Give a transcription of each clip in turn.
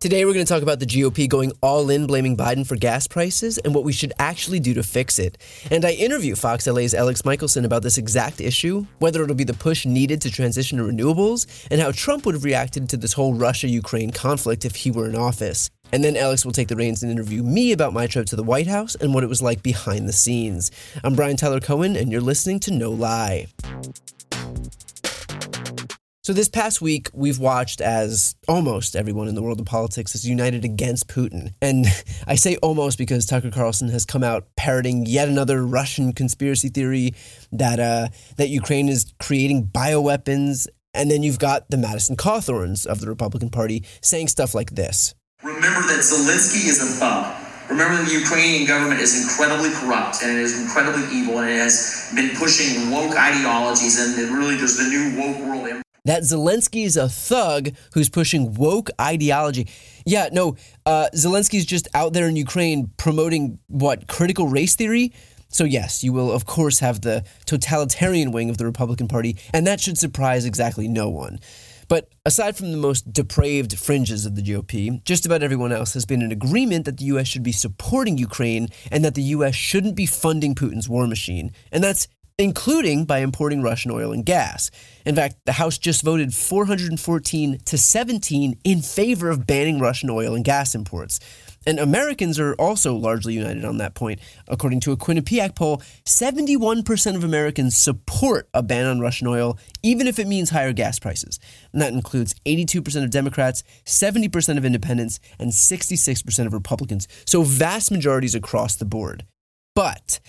Today, we're going to talk about the GOP going all in blaming Biden for gas prices and what we should actually do to fix it. And I interview Fox LA's Alex Michelson about this exact issue, whether it'll be the push needed to transition to renewables, and how Trump would have reacted to this whole Russia Ukraine conflict if he were in office. And then Alex will take the reins and interview me about my trip to the White House and what it was like behind the scenes. I'm Brian Tyler Cohen, and you're listening to No Lie. So, this past week, we've watched as almost everyone in the world of politics is united against Putin. And I say almost because Tucker Carlson has come out parroting yet another Russian conspiracy theory that, uh, that Ukraine is creating bioweapons. And then you've got the Madison Cawthorns of the Republican Party saying stuff like this Remember that Zelensky is a thug. Remember that the Ukrainian government is incredibly corrupt and it is incredibly evil and it has been pushing woke ideologies and it really there's the new woke world that Zelensky is a thug who's pushing woke ideology. Yeah, no, uh, Zelensky's just out there in Ukraine promoting what critical race theory. So yes, you will of course have the totalitarian wing of the Republican Party, and that should surprise exactly no one. But aside from the most depraved fringes of the GOP, just about everyone else has been in agreement that the US should be supporting Ukraine and that the US shouldn't be funding Putin's war machine. And that's including by importing Russian oil and gas. In fact, the House just voted 414 to 17 in favor of banning Russian oil and gas imports. And Americans are also largely united on that point. According to a Quinnipiac poll, 71% of Americans support a ban on Russian oil, even if it means higher gas prices. And that includes 82% of Democrats, 70% of independents, and 66% of Republicans. So vast majorities across the board. But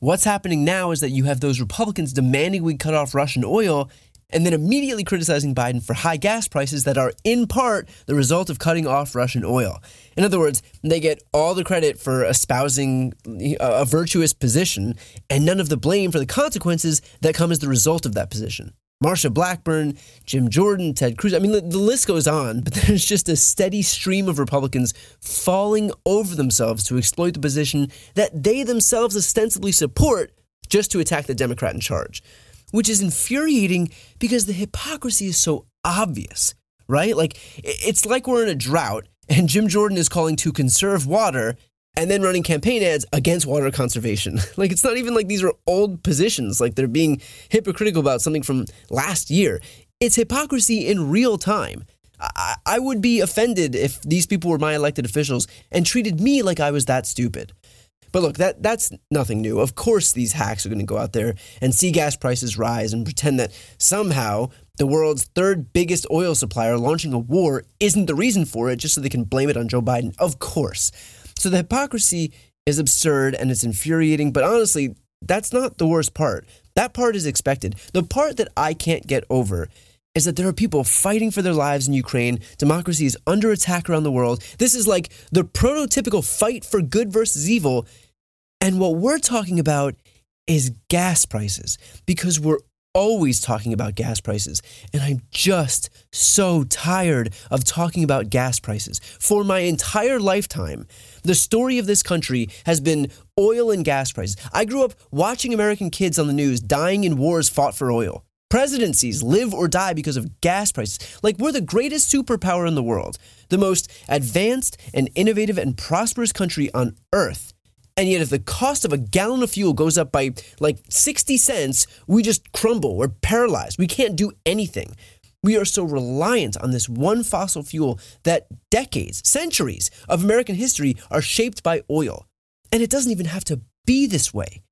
What's happening now is that you have those Republicans demanding we cut off Russian oil and then immediately criticizing Biden for high gas prices that are in part the result of cutting off Russian oil. In other words, they get all the credit for espousing uh, a virtuous position and none of the blame for the consequences that come as the result of that position. Marsha Blackburn, Jim Jordan, Ted Cruz. I mean, the, the, list goes on, but there's just a steady stream of Republicans falling over themselves to exploit the position that they themselves ostensibly support just to attack the Democrat in charge, which is infuriating because the hypocrisy is so obvious, right? Like, it's like we're in a drought and Jim Jordan is calling to conserve water and then running campaign ads against water conservation. like it's not even like these are old positions, like they're being hypocritical about something from last year. It's hypocrisy in real time. I, I would be offended if these people were my elected officials and treated me like I was that stupid. But look, that that's nothing new. Of course, these hacks are going to go out there and see gas prices rise and pretend that somehow the world's third biggest oil supplier launching a war isn't the reason for it, just so they can blame it on Joe Biden. Of course. So the hypocrisy is absurd and it's infuriating, but honestly, that's not the worst part. That part is expected. The part that I can't get over is that there are people fighting for their lives in Ukraine. Democracy is under attack around the world. This is like the prototypical fight for good versus evil. And what we're talking about is gas prices because we're always talking about gas prices. And I'm just so tired of talking about gas prices. For my entire lifetime, the story of this country has been oil and gas prices. I grew up watching American kids on the news dying in wars fought for oil. Presidencies live or die because of gas prices. Like we're the greatest superpower in the world, the most advanced and innovative and prosperous country on earth. And yet, if the cost of a gallon of fuel goes up by like 60 cents, we just crumble. We're paralyzed. We can't do anything. We are so reliant on this one fossil fuel that decades, centuries of American history are shaped by oil. And it doesn't even have to be this way.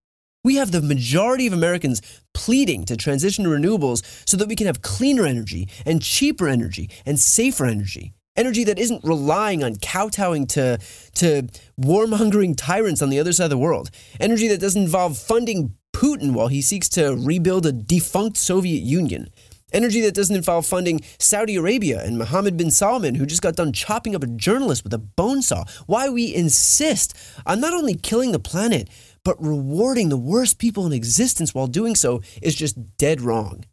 We have the majority of Americans pleading to transition to renewables so that we can have cleaner energy and cheaper energy and safer energy. Energy that isn't relying on kowtowing to, to warmongering tyrants on the other side of the world. Energy that doesn't involve funding Putin while he seeks to rebuild a defunct Soviet Union Energy that doesn't involve funding Saudi Arabia and Mohammed bin Salman, who just got done chopping up a journalist with a bone saw. Why we insist on not only killing the planet, but rewarding the worst people in existence while doing so is just dead wrong.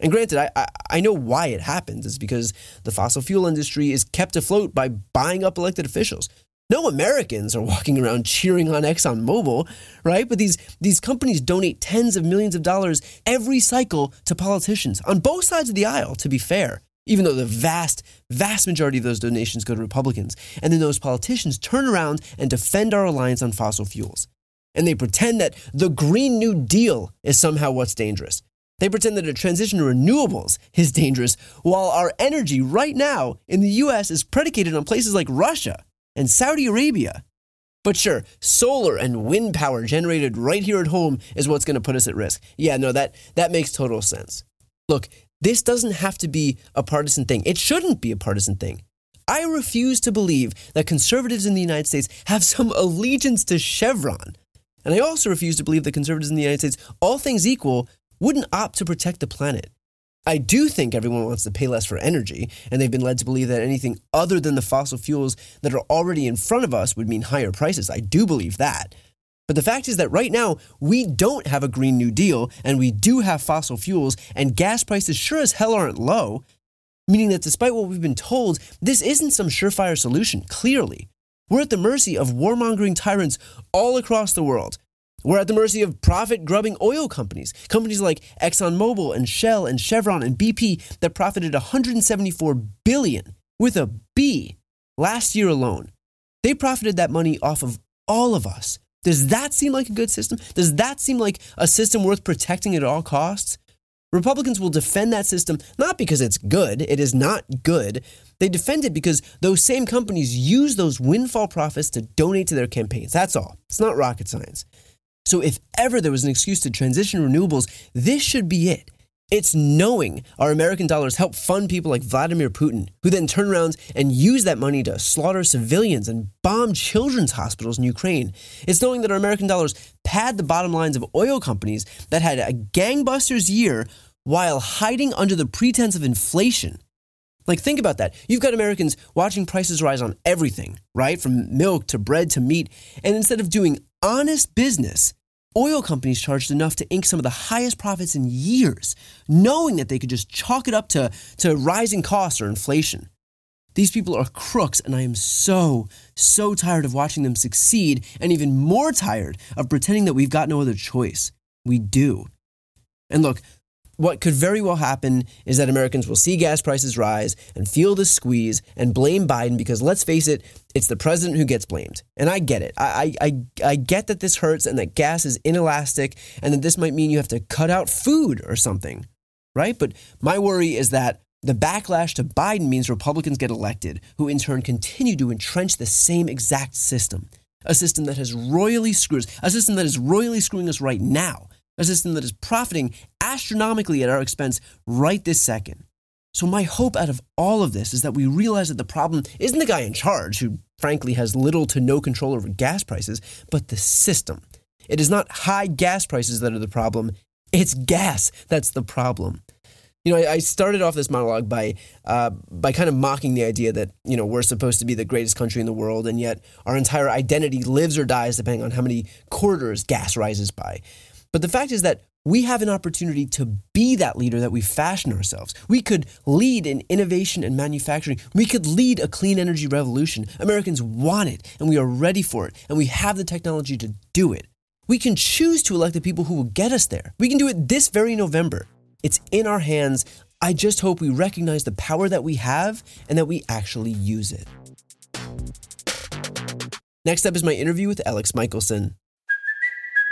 And granted, I, I, I, know why it happens. It's because the fossil fuel industry is kept afloat by buying up elected officials. No Americans are walking around cheering on ExxonMobil, right? But these, these companies donate tens of millions of dollars every cycle to politicians on both sides of the aisle, to be fair, even though the vast, vast majority of those donations go to Republicans. And then those politicians turn around and defend our reliance on fossil fuels. And they pretend that the Green New Deal is somehow what's dangerous. They pretend that a transition to renewables is dangerous, while our energy right now in the US is predicated on places like Russia and Saudi Arabia. But sure, solar and wind power generated right here at home is what's going to put us at risk. Yeah, no, that, that makes total sense. Look, this doesn't have to be a partisan thing. It shouldn't be a partisan thing. I refuse to believe that conservatives in the United States have some allegiance to Chevron. And I also refuse to believe that conservatives in the United States, all things equal, wouldn't opt to protect the planet. I do think everyone wants to pay less for energy, and they've been led to believe that anything other than the fossil fuels that are already in front of us would mean higher prices. I do believe that. But the fact is that right now, we don't have a Green New Deal, and we do have fossil fuels, and gas prices sure as hell aren't low. Meaning that despite what we've been told, this isn't some surefire solution, clearly. We're at the mercy of warmongering tyrants all across the world. We're at the mercy of profit grubbing oil companies, companies like ExxonMobil and Shell and Chevron and BP that profited 174 billion with a B last year alone. They profited that money off of all of us. Does that seem like a good system? Does that seem like a system worth protecting at all costs? Republicans will defend that system not because it's good, it is not good. They defend it because those same companies use those windfall profits to donate to their campaigns. That's all. It's not rocket science. So, if ever there was an excuse to transition renewables, this should be it. It's knowing our American dollars help fund people like Vladimir Putin, who then turn around and use that money to slaughter civilians and bomb children's hospitals in Ukraine. It's knowing that our American dollars pad the bottom lines of oil companies that had a gangbusters year while hiding under the pretense of inflation. Like, think about that. You've got Americans watching prices rise on everything, right? From milk to bread to meat. And instead of doing honest business, oil companies charged enough to ink some of the highest profits in years, knowing that they could just chalk it up to, to rising costs or inflation. These people are crooks, and I am so, so tired of watching them succeed, and even more tired of pretending that we've got no other choice. We do. And look, what could very well happen is that Americans will see gas prices rise and feel the squeeze and blame Biden because let's face it, it's the president who gets blamed. And I get it. I, I, I get that this hurts and that gas is inelastic and that this might mean you have to cut out food or something, right? But my worry is that the backlash to Biden means Republicans get elected, who in turn continue to entrench the same exact system. A system that has royally screws, a system that is royally screwing us right now a system that is profiting astronomically at our expense right this second. So, my hope out of all of this is that we realize that the problem isn't the guy in charge, who frankly has little to no control over gas prices, but the system. It is not high gas prices that are the problem, it's gas that's the problem. You know, I, started off this monologue by uh, by kind of mocking the idea that you know we're supposed to be the greatest country in the world, and yet our entire identity lives or dies depending on how many quarters gas rises by. But the fact is that we have an opportunity to be that leader that we fashion ourselves. We could lead in innovation and manufacturing. We could lead a clean energy revolution. Americans want it, and we are ready for it, and we have the technology to do it. We can choose to elect the people who will get us there. We can do it this very November. It's in our hands. I just hope we recognize the power that we have and that we actually use it. Next up is my interview with Alex Michelson.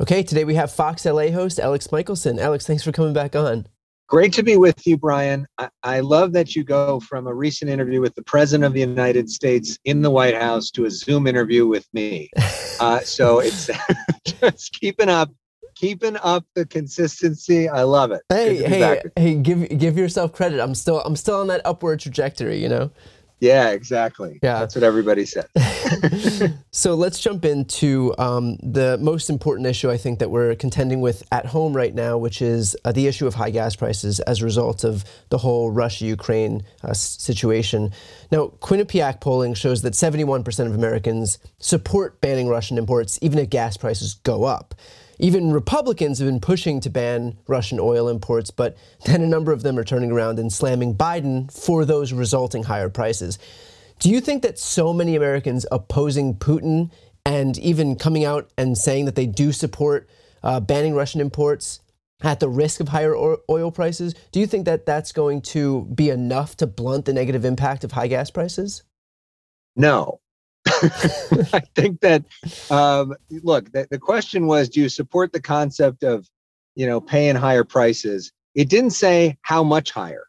Okay, today we have Fox LA host Alex Michelson. Alex, thanks for coming back on. Great to be with you, Brian. I, I, love that you go from a recent interview with the President of the United States in the White House to a Zoom interview with me. Uh, so it's just keeping up, keeping up the consistency. I love it. Hey, hey, hey! Give give yourself credit. I'm still I'm still on that upward trajectory. You know. Yeah, exactly. Yeah, that's what everybody says. so let's jump into um, the most important issue I think that we're contending with at home right now, which is uh, the issue of high gas prices as a result of the whole Russia-Ukraine uh, situation. Now, Quinnipiac polling shows that 71% of Americans support banning Russian imports, even if gas prices go up. Even Republicans have been pushing to ban Russian oil imports, but then a number of them are turning around and slamming Biden for those resulting higher prices. Do you think that so many Americans opposing Putin and even coming out and saying that they do support uh, banning Russian imports at the risk of higher oil prices, do you think that that's going to be enough to blunt the negative impact of high gas prices? No, I think that um, look, the, the question was, do you support the concept of you know paying higher prices? It didn't say how much higher,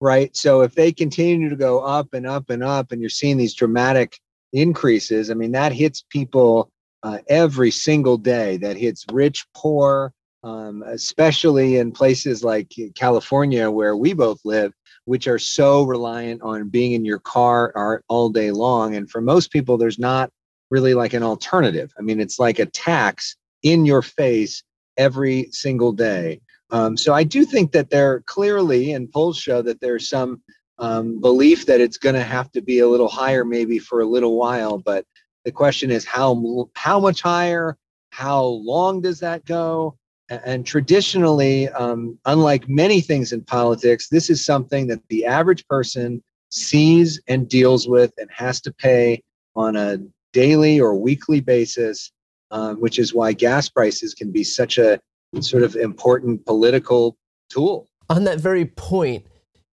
right? So if they continue to go up and up and up, and you're seeing these dramatic increases, I mean that hits people uh, every single day. That hits rich, poor, um, especially in places like California where we both live which are so reliant on being in your car all day long. And for most people, there's not really like an alternative. I mean, it's like a tax in your face every single day. Um, so I do think that there clearly, and polls show that there's some um, belief that it's going to have to be a little higher, maybe for a little while. But the question is how how much higher? How long does that go? And traditionally, um, unlike many things in politics, this is something that the average person sees and deals with and has to pay on a daily or weekly basis, um, which is why gas prices can be such a sort of important political tool. On that very point,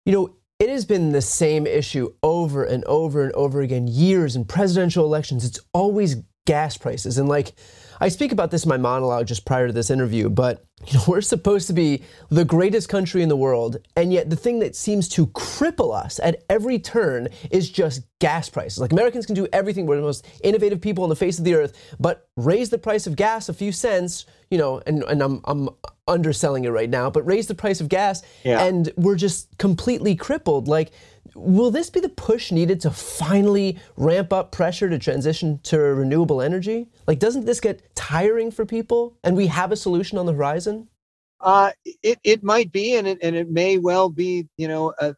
you know, it has been the same issue over and over and over again, years in presidential elections. It's always gas prices. And like, I speak about this in my monologue just prior to this interview, but you know, we're supposed to be the greatest country in the world, and yet the thing that seems to cripple us at every turn is just gas prices. Like Americans can do everything, we're the most innovative people on the face of the earth, but raise the price of gas a few cents, you know, and, and I'm, I'm underselling it right now, but raise the price of gas, yeah. and we're just completely crippled. Like, will this be the push needed to finally ramp up pressure to transition to renewable energy? Like, doesn't this get tiring for people and we have a solution on the horizon? Uh, it, it might be, and it, and it may well be, you know, a,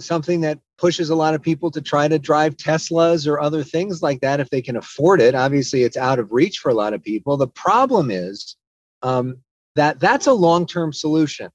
something that pushes a lot of people to try to drive Teslas or other things like that if they can afford it. Obviously, it's out of reach for a lot of people. The problem is um, that that's a long term solution.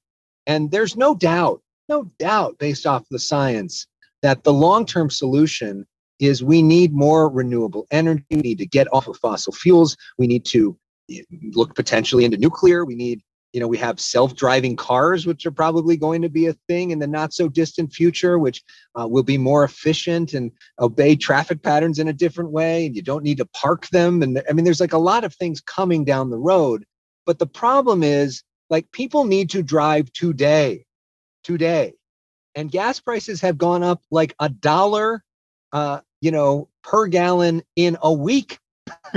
And there's no doubt no doubt, based off the science, that the long term solution is we need more renewable energy. We need to get off of fossil fuels. We need to eh, look potentially into nuclear. We need, you know, we have self driving cars, which are probably going to be a thing in the not so distant future, which uh, will be more efficient and obey traffic patterns in a different way. And you don't need to park them. And I mean, there's like a lot of things coming down the road. But the problem is, like, people need to drive today today. And gas prices have gone up like a dollar, uh, you know, per gallon in a week.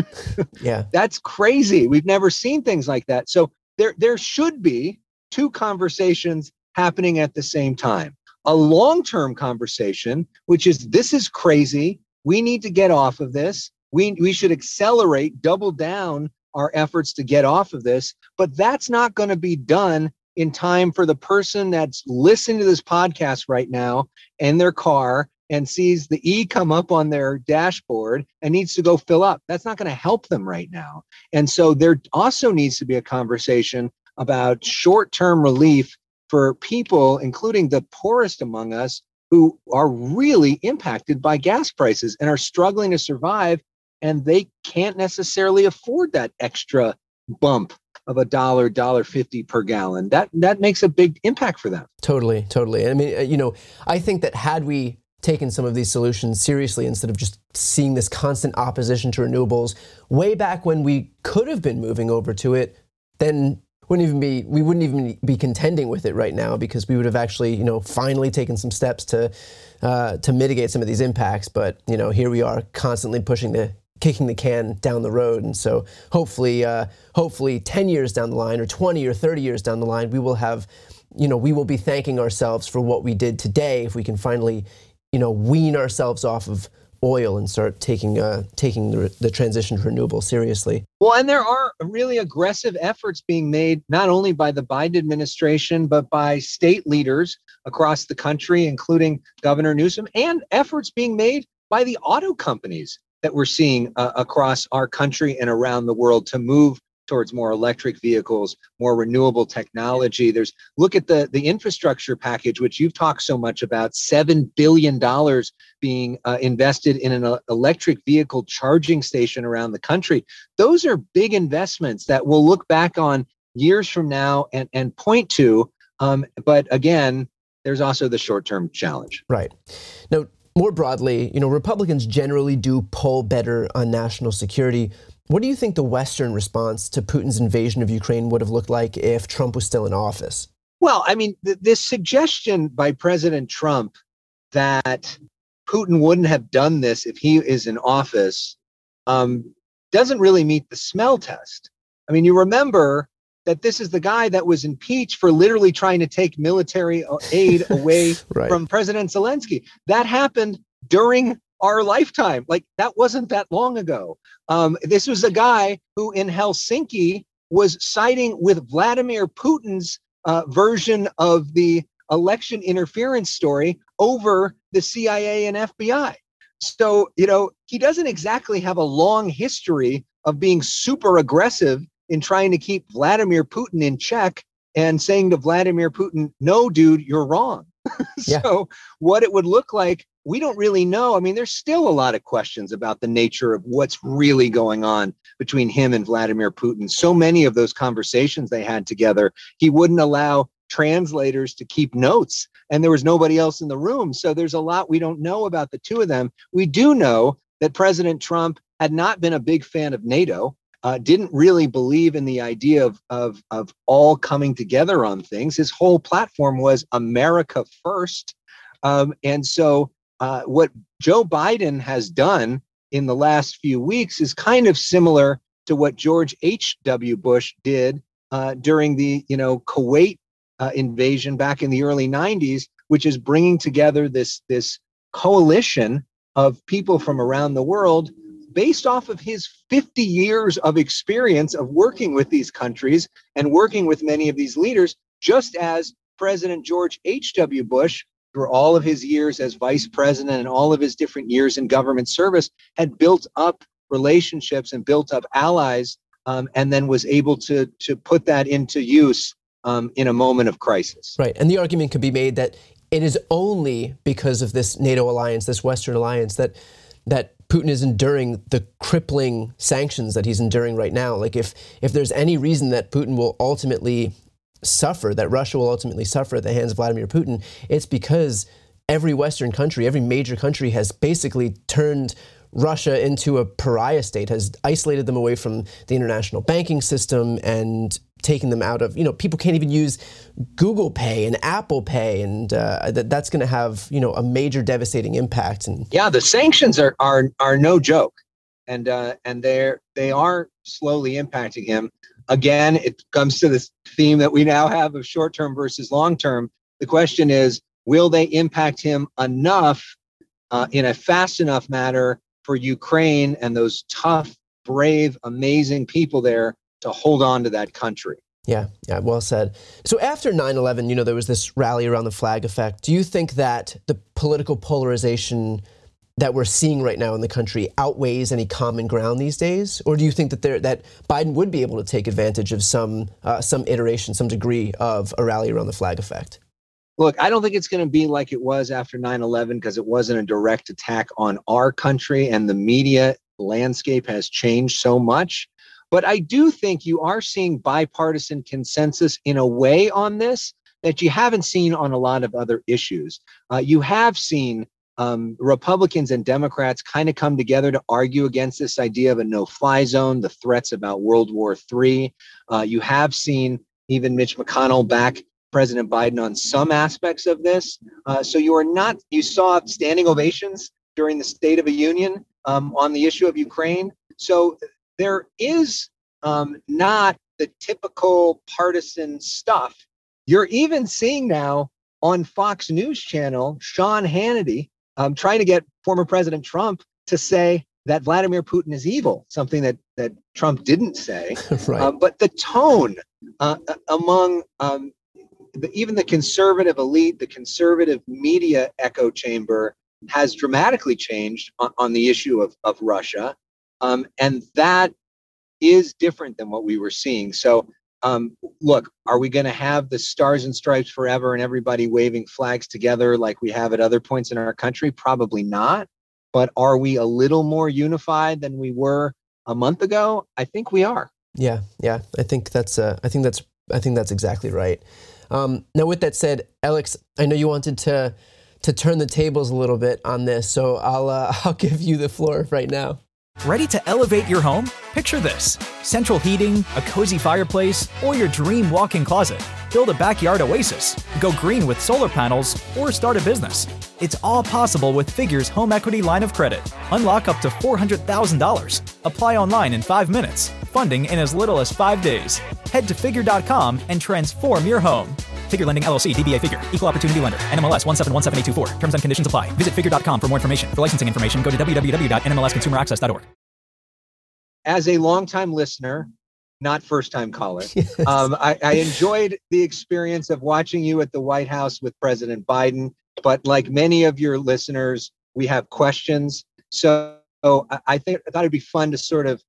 yeah. That's crazy. We've never seen things like that. So there, there should be two conversations happening at the same time. A long term conversation, which is this is crazy. We need to get off of this. We, we should accelerate, double down our efforts to get off of this. But that's not going to be done in time for the person that's listening to this podcast right now in their car and sees the E come up on their dashboard and needs to go fill up. That's not going to help them right now. And so there also needs to be a conversation about short term relief for people, including the poorest among us, who are really impacted by gas prices and are struggling to survive. And they can't necessarily afford that extra bump of a dollar, dollar fifty per gallon. That that makes a big impact for them. Totally, totally. I mean, uh, you know, I think that had we taken some of these solutions seriously instead of just seeing this constant opposition to renewables way back when we could have been moving over to it, then wouldn't even be we wouldn't even be contending with it right now because we would have actually you know finally taken some steps to uh, to mitigate some of these impacts. But you know here we are constantly pushing the kicking the can down the road, and so hopefully uh, hopefully 10 years down the line or 20 or 30 years down the line we will have you know we will be thanking ourselves for what we did today if we can finally you know wean ourselves off of oil and start taking uh, taking the, the transition to renewable seriously. Well, and there are really aggressive efforts being made not only by the Biden administration but by state leaders across the country, including Governor Newsom, and efforts being made by the auto companies that we're seeing uh, across our country and around the world to move towards more electric vehicles, more renewable technology. There's look at the the infrastructure package, which you've talked so much about, seven billion dollars being uh, invested in an uh, electric vehicle charging station around the country. Those are big investments that we'll look back on years from now and and point to. Um, but again, there's also the short term challenge. Right. Now, more broadly, you know, Republicans generally do poll better on national security. What do you think the Western response to Putin's invasion of Ukraine would have looked like if Trump was still in office? Well, I mean, th- this suggestion by President Trump that Putin wouldn't have done this if he is in office um, doesn't really meet the smell test. I mean, you remember that this is the guy that was impeached for literally trying to take military uh, aid away right. from President Zelensky. That happened during our lifetime. Like that wasn't that long ago. Um, this was a guy who in Helsinki was siding with Vladimir Putin's uh, version of the election interference story over the CIA and FBI. So, you know, he doesn't exactly have a long history of being super aggressive in trying to keep Vladimir Putin in check and saying to Vladimir Putin, no, dude, you're wrong. so, yeah. what it would look like we don't really know. I mean, there's still a lot of questions about the nature of what's really going on between him and Vladimir Putin. So many of those conversations they had together, he wouldn't allow translators to keep notes, and there was nobody else in the room. So there's a lot we don't know about the two of them. We do know that President Trump had not been a big fan of NATO. Uh, didn't really believe in the idea of, of, of all coming together on things. His whole platform was America first. Um, and so uh, what Joe Biden has done in the last few weeks is kind of similar to what George H.W. Bush did uh, during the you know Kuwait uh, invasion back in the early 90s, which is bringing together this this coalition of people from around the world based off of his 50 years of experience of working with these countries and working with many of these leaders, just as President George H.W. Bush through all of his years as vice president and all of his different years in government service, had built up relationships and built up allies, um, and then was able to to put that into use um, in a moment of crisis. Right, and the argument could be made that it is only because of this NATO alliance, this Western alliance, that that Putin is enduring the crippling sanctions that he's enduring right now. Like if if there's any reason that Putin will ultimately suffer, that Russia will ultimately suffer at the hands of Vladimir Putin, it's because every Western country, every major country has basically turned Russia into a pariah state, has isolated them away from the international banking system and taken them out of, you know, people can't even use Google Pay and Apple Pay, and uh, that, that's going to have, you know, a major devastating impact. And yeah, the sanctions are are are no joke, and uh, and they're they are slowly impacting him again, it comes to this theme that we now have of short term versus long term. The question is, will they impact him enough uh, in a fast enough manner for Ukraine and those tough, brave, amazing people there to hold on to that country? Yeah, yeah, well said. So after 9 11, you know, there was this rally around the flag effect. Do you think that the political polarization that we're seeing right now in the country outweighs any common ground these days, or do you think that there that Biden would be able to take advantage of some uh, some iteration, some degree of a rally around the flag effect? Look, I don't think it's going to be like it was after 9 11 because it wasn't a direct attack on our country and the media landscape has changed so much. But I do think you are seeing bipartisan consensus in a way on this that you haven't seen on a lot of other issues. Uh, you have seen um, Republicans and Democrats kind of come together to argue against this idea of a no fly zone, the threats about World War III. Uh, you have seen even Mitch McConnell back President Biden on some aspects of this. Uh, so you are not, you saw standing ovations during the State of the Union um, on the issue of Ukraine. So there is um, not the typical partisan stuff. You're even seeing now on Fox News Channel, Sean Hannity um, trying to get former President Trump to say that Vladimir Putin is evil, something that, that Trump didn't say. right. Um, but the tone uh, among um, the, even the conservative elite, the conservative media echo chamber has dramatically changed on, on the issue of, of Russia. Um, and that is different than what we were seeing. So, um, look, are we going to have the stars and stripes forever and everybody waving flags together like we have at other points in our country? Probably not. But are we a little more unified than we were a month ago? I think we are. Yeah, yeah. I think that's. Uh, I think that's. I think that's exactly right. Um, now, with that said, Alex, I know you wanted to to turn the tables a little bit on this, so I'll uh, I'll give you the floor right now. Ready to elevate your home? Picture this central heating, a cozy fireplace, or your dream walk in closet. Build a backyard oasis, go green with solar panels, or start a business. It's all possible with Figure's home equity line of credit. Unlock up to $400,000. Apply online in five minutes. Funding in as little as five days. Head to figure.com and transform your home. Figure Lending LLC, DBA Figure, Equal Opportunity Lender, NMLS 1717824. Terms and conditions apply. Visit figure.com for more information. For licensing information, go to www.nmlsconsumeraccess.org. As a longtime listener, not first time caller, yes. um, I, I enjoyed the experience of watching you at the White House with President Biden. But like many of your listeners, we have questions. So I, think I thought it'd be fun to sort of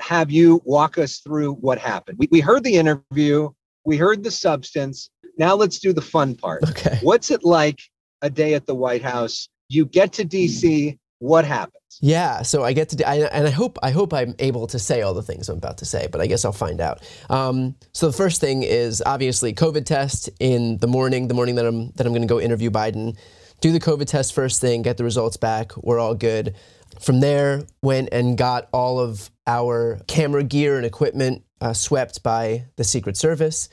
have you walk us through what happened. We, we heard the interview, we heard the substance. Now let's do the fun part. Okay. What's it like a day at the White House? You get to DC. What happens? Yeah, so I get to, I, and I hope I hope I'm able to say all the things I'm about to say, but I guess I'll find out. Um, so the first thing is obviously COVID test in the morning, the morning that I'm that I'm going to go interview Biden. Do the COVID test first thing, get the results back. We're all good. From there, went and got all of our camera gear and equipment uh, swept by the Secret Service.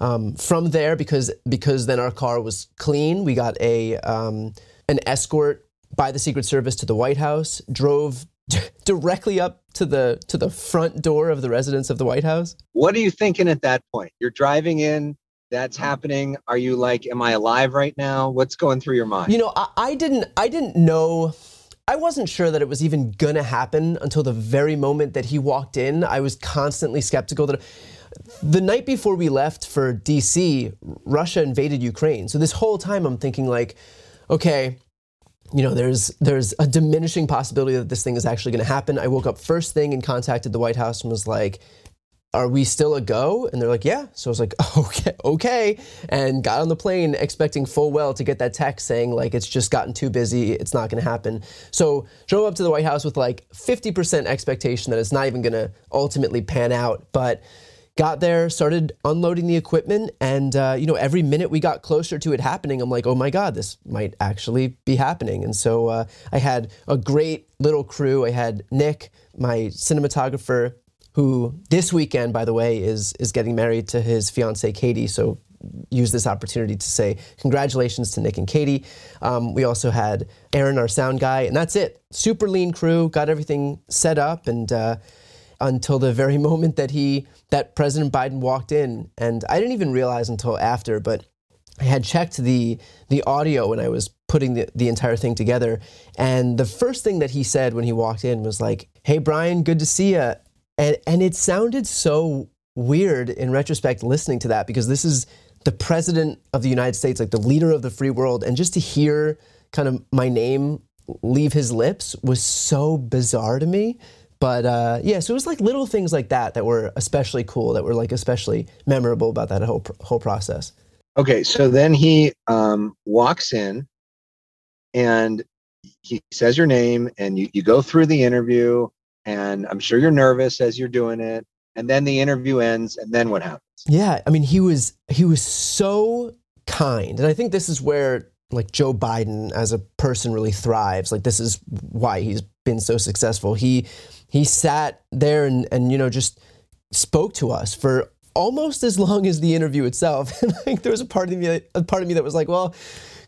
Um, from there, because because then our car was clean, we got a um, an escort by the Secret Service to the White House. Drove directly up to the to the front door of the residence of the White House. What are you thinking at that point? You're driving in. That's happening. Are you like, am I alive right now? What's going through your mind? You know, I, I didn't I didn't know I wasn't sure that it was even gonna happen until the very moment that he walked in. I was constantly skeptical that the night before we left for DC, Russia invaded Ukraine. So this whole time I'm thinking like, okay, you know, there's there's a diminishing possibility that this thing is actually going to happen. I woke up first thing and contacted the White House and was like, are we still a go? And they're like, yeah. So I was like, okay, okay. And got on the plane expecting full well to get that text saying like, it's just gotten too busy. It's not going to happen. So drove up to the White House with like 50% expectation that it's not even going to ultimately pan out. But got there, started unloading the equipment. And, uh, you know, every minute we got closer to it happening, I'm like, oh my God, this might actually be happening. And so uh, I had a great little crew. I had Nick, my cinematographer, who this weekend, by the way, is is getting married to his fiancee Katie. So use this opportunity to say congratulations to Nick and Katie. Um, we also had Aaron, our sound guy, and that's it. Super lean crew, got everything set up, and uh, until the very moment that he that President Biden walked in, and I didn't even realize until after, but I had checked the the audio when I was putting the, the entire thing together, and the first thing that he said when he walked in was like, "Hey Brian, good to see you." And and it sounded so weird in retrospect listening to that because this is the president of the United States, like the leader of the free world, and just to hear kind of my name leave his lips was so bizarre to me. But uh, yeah, so it was like little things like that that were especially cool, that were like especially memorable about that whole whole process. Okay, so then he um, walks in, and he says your name, and you you go through the interview, and I'm sure you're nervous as you're doing it, and then the interview ends, and then what happens? Yeah, I mean, he was he was so kind, and I think this is where like Joe Biden as a person really thrives. Like this is why he's been so successful. He he sat there and and you know just spoke to us for almost as long as the interview itself. And like there was a part of me a part of me that was like, well,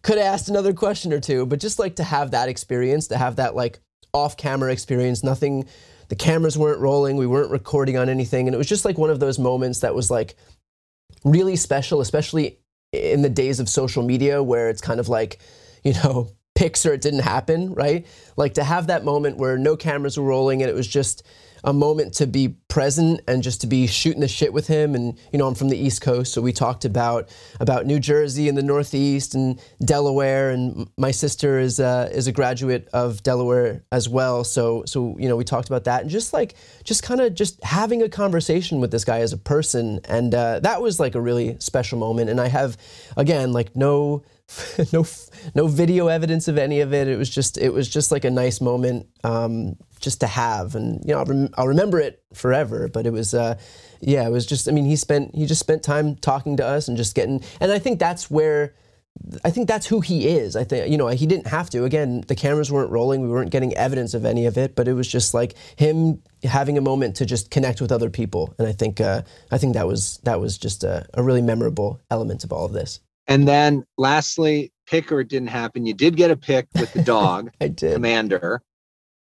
could have asked another question or two, but just like to have that experience, to have that like off camera experience, nothing the cameras weren't rolling, we weren't recording on anything, and it was just like one of those moments that was like really special, especially in the days of social media where it's kind of like, you know, pics or it didn't happen, right? Like to have that moment where no cameras were rolling and it was just a moment to be present and just to be shooting the shit with him. And you know, I'm from the East Coast, so we talked about about New Jersey and the Northeast and Delaware. And my sister is uh, is a graduate of Delaware as well. So so you know, we talked about that and just like just kind of just having a conversation with this guy as a person. And uh, that was like a really special moment. And I have again like no no no video evidence of any of it. It was just it was just like a nice moment um, just to have, and you know I'll, rem- I'll remember it forever. But it was uh, yeah, it was just I mean he spent he just spent time talking to us and just getting, and I think that's where. I think that's who he is. I think you know he didn't have to. Again, the cameras weren't rolling. We weren't getting evidence of any of it, but it was just like him having a moment to just connect with other people. And I think uh, I think that was that was just a, a really memorable element of all of this. And then lastly, pic or it didn't happen. You did get a pic with the dog, I did. Commander.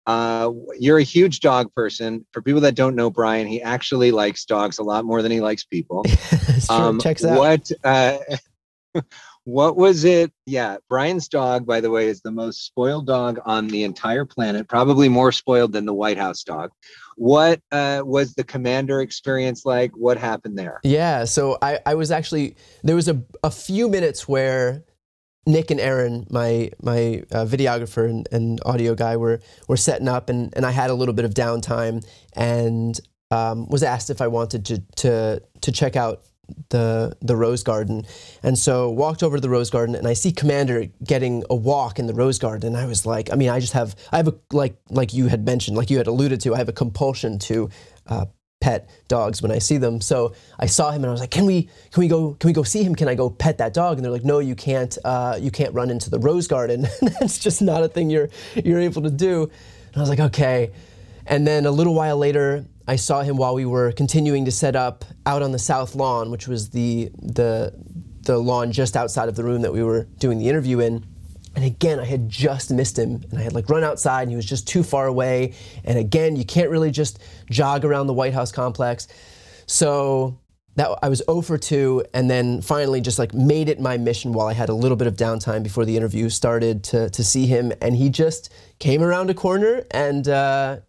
Uh, you're a huge dog person. For people that don't know Brian, he actually likes dogs a lot more than he likes people. um, checks out. What uh, what was it? Yeah, Brian's dog, by the way, is the most spoiled dog on the entire planet. Probably more spoiled than the White House dog. What uh, was the commander experience like? What happened there? Yeah, so I, I was actually there was a, a few minutes where Nick and Aaron, my my uh, videographer and, and, audio guy, were were setting up, and, and I had a little bit of downtime, and um, was asked if I wanted to to to check out the the rose garden. And so walked over to the rose garden and I see Commander getting a walk in the rose garden. And I was like I mean I just have I have a like like you had mentioned like you had alluded to I have a compulsion to uh, pet dogs when I see them. So I saw him and I was like can we can we go can we go see him? Can I go pet that dog? And they're like no you can't uh, you can't run into the rose garden. That's just not a thing you're you're able to do. And I was like okay. And then a little while later I saw him while we were continuing to set up out on the south lawn, which was the the the lawn just outside of the room that we were doing the interview in. And again, I had just missed him, and I had like run outside, and he was just too far away. And again, you can't really just jog around the White House complex. So that I was 0 for 2, and then finally just like made it my mission while I had a little bit of downtime before the interview started to to see him, and he just came around a corner and. Uh,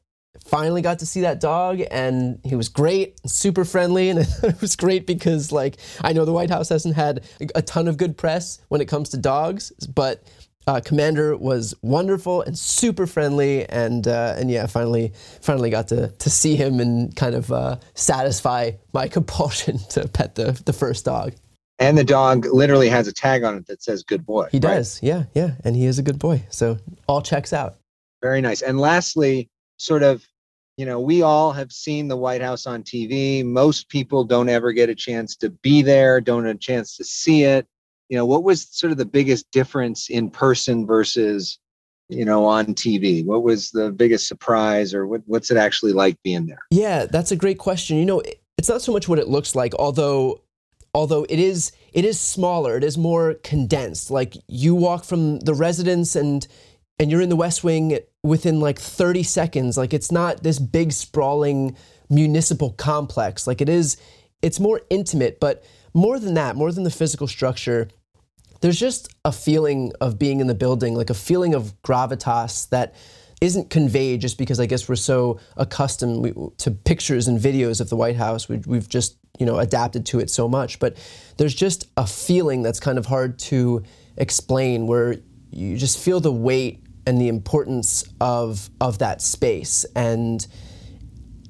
finally got to see that dog and he was great super friendly and it was great because like i know the white house hasn't had a ton of good press when it comes to dogs but uh, commander was wonderful and super friendly and uh, and yeah finally finally got to to see him and kind of uh, satisfy my compulsion to pet the the first dog. And the dog literally has a tag on it that says good boy he does. Yeah yeah. And he is a good boy. So all checks out. Very nice. And lastly sort of you know, we all have seen the White House on TV. Most people don't ever get a chance to be there, don't have a chance to see it. You know, what was sort of the biggest difference in person versus, you know, on TV? What was the biggest surprise or what, what's it actually like being there? Yeah, that's a great question. You know, it's not so much what it looks like, although although it is it is smaller, it is more condensed. Like you walk from the residence and and you're in the West Wing within like 30 seconds. Like it's not this big sprawling municipal complex. Like it is, it's more intimate, but more than that, more than the physical structure, there's just a feeling of being in the building, like a feeling of gravitas that isn't conveyed just because I guess we're so accustomed to pictures and videos of the White House. We, we've just you know adapted to it so much, but there's just a feeling that's kind of hard to explain where you just feel the weight and the importance of of that space and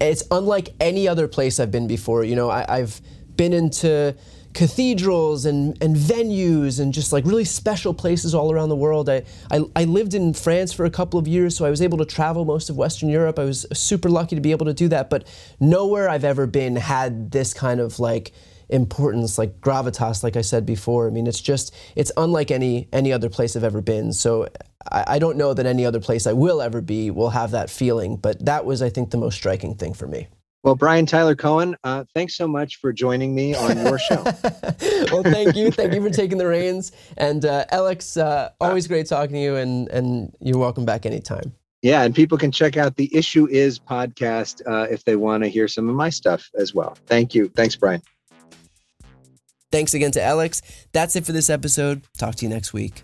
it's unlike any other place I've been before. You know, I, have been into cathedrals and, and venues and just like really special places all around the world. I, I, I, lived in France for a couple of years, so I was able to travel most of Western Europe. I was super lucky to be able to do that, but nowhere I've ever been had this kind of like importance, like gravitas, like I said before. I mean, it's just, it's unlike any, any other place I've ever been. So I, I don't know that any other place I will ever be will have that feeling, but that was, I think, the most striking thing for me. Well, Brian Tyler Cohen, uh, thanks so much for joining me on your show. well, thank you. Thank you for taking the reins. And uh, Alex, uh, always great talking to you, and, and you're welcome back anytime. Yeah, and people can check out the Issue Is podcast uh, if they want to hear some of my stuff as well. Thank you. Thanks, Brian. Thanks again to Alex. That's it for this episode. Talk to you next week.